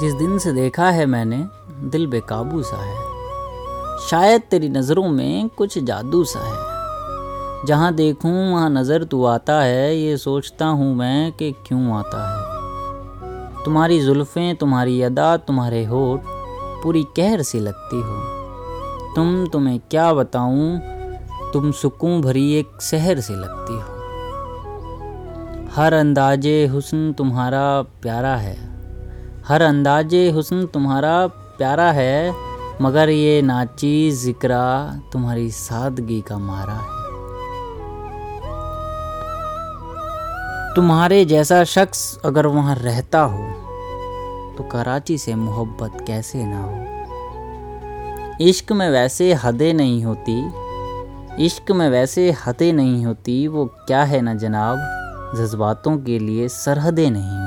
जिस दिन से देखा है मैंने, दिल बेकाबू सा है। शायद तेरी नज़रों में कुछ जादू सा है। जहाँ देखूँ, वहाँ नज़र तू आता है। ये सोचता हूँ मैं कि क्यों आता है। तुम्हारी जुल्फ़ें, तुम्हारी अदा, तुम्हारे होठ पूरी कहर सी लगती हो। तुम तुम्हें क्या बताऊँ, तुम सुकून भरी एक शहर सी लगती हो। हर अंदाजे हुस्न तुम्हारा प्यारा है। हर अंदाज हुस्न तुम्हारा प्यारा है, मगर ये नाची जिक्रा तुम्हारी सादगी का मारा है। तुम्हारे जैसा शख्स अगर वहाँ रहता हो तो कराची से मोहब्बत कैसे ना हो? इश्क में वैसे हदें नहीं होती, इश्क में वैसे हदें नहीं होती, वो क्या है ना जनाब? जज्बातों के लिए सरहदें नहीं।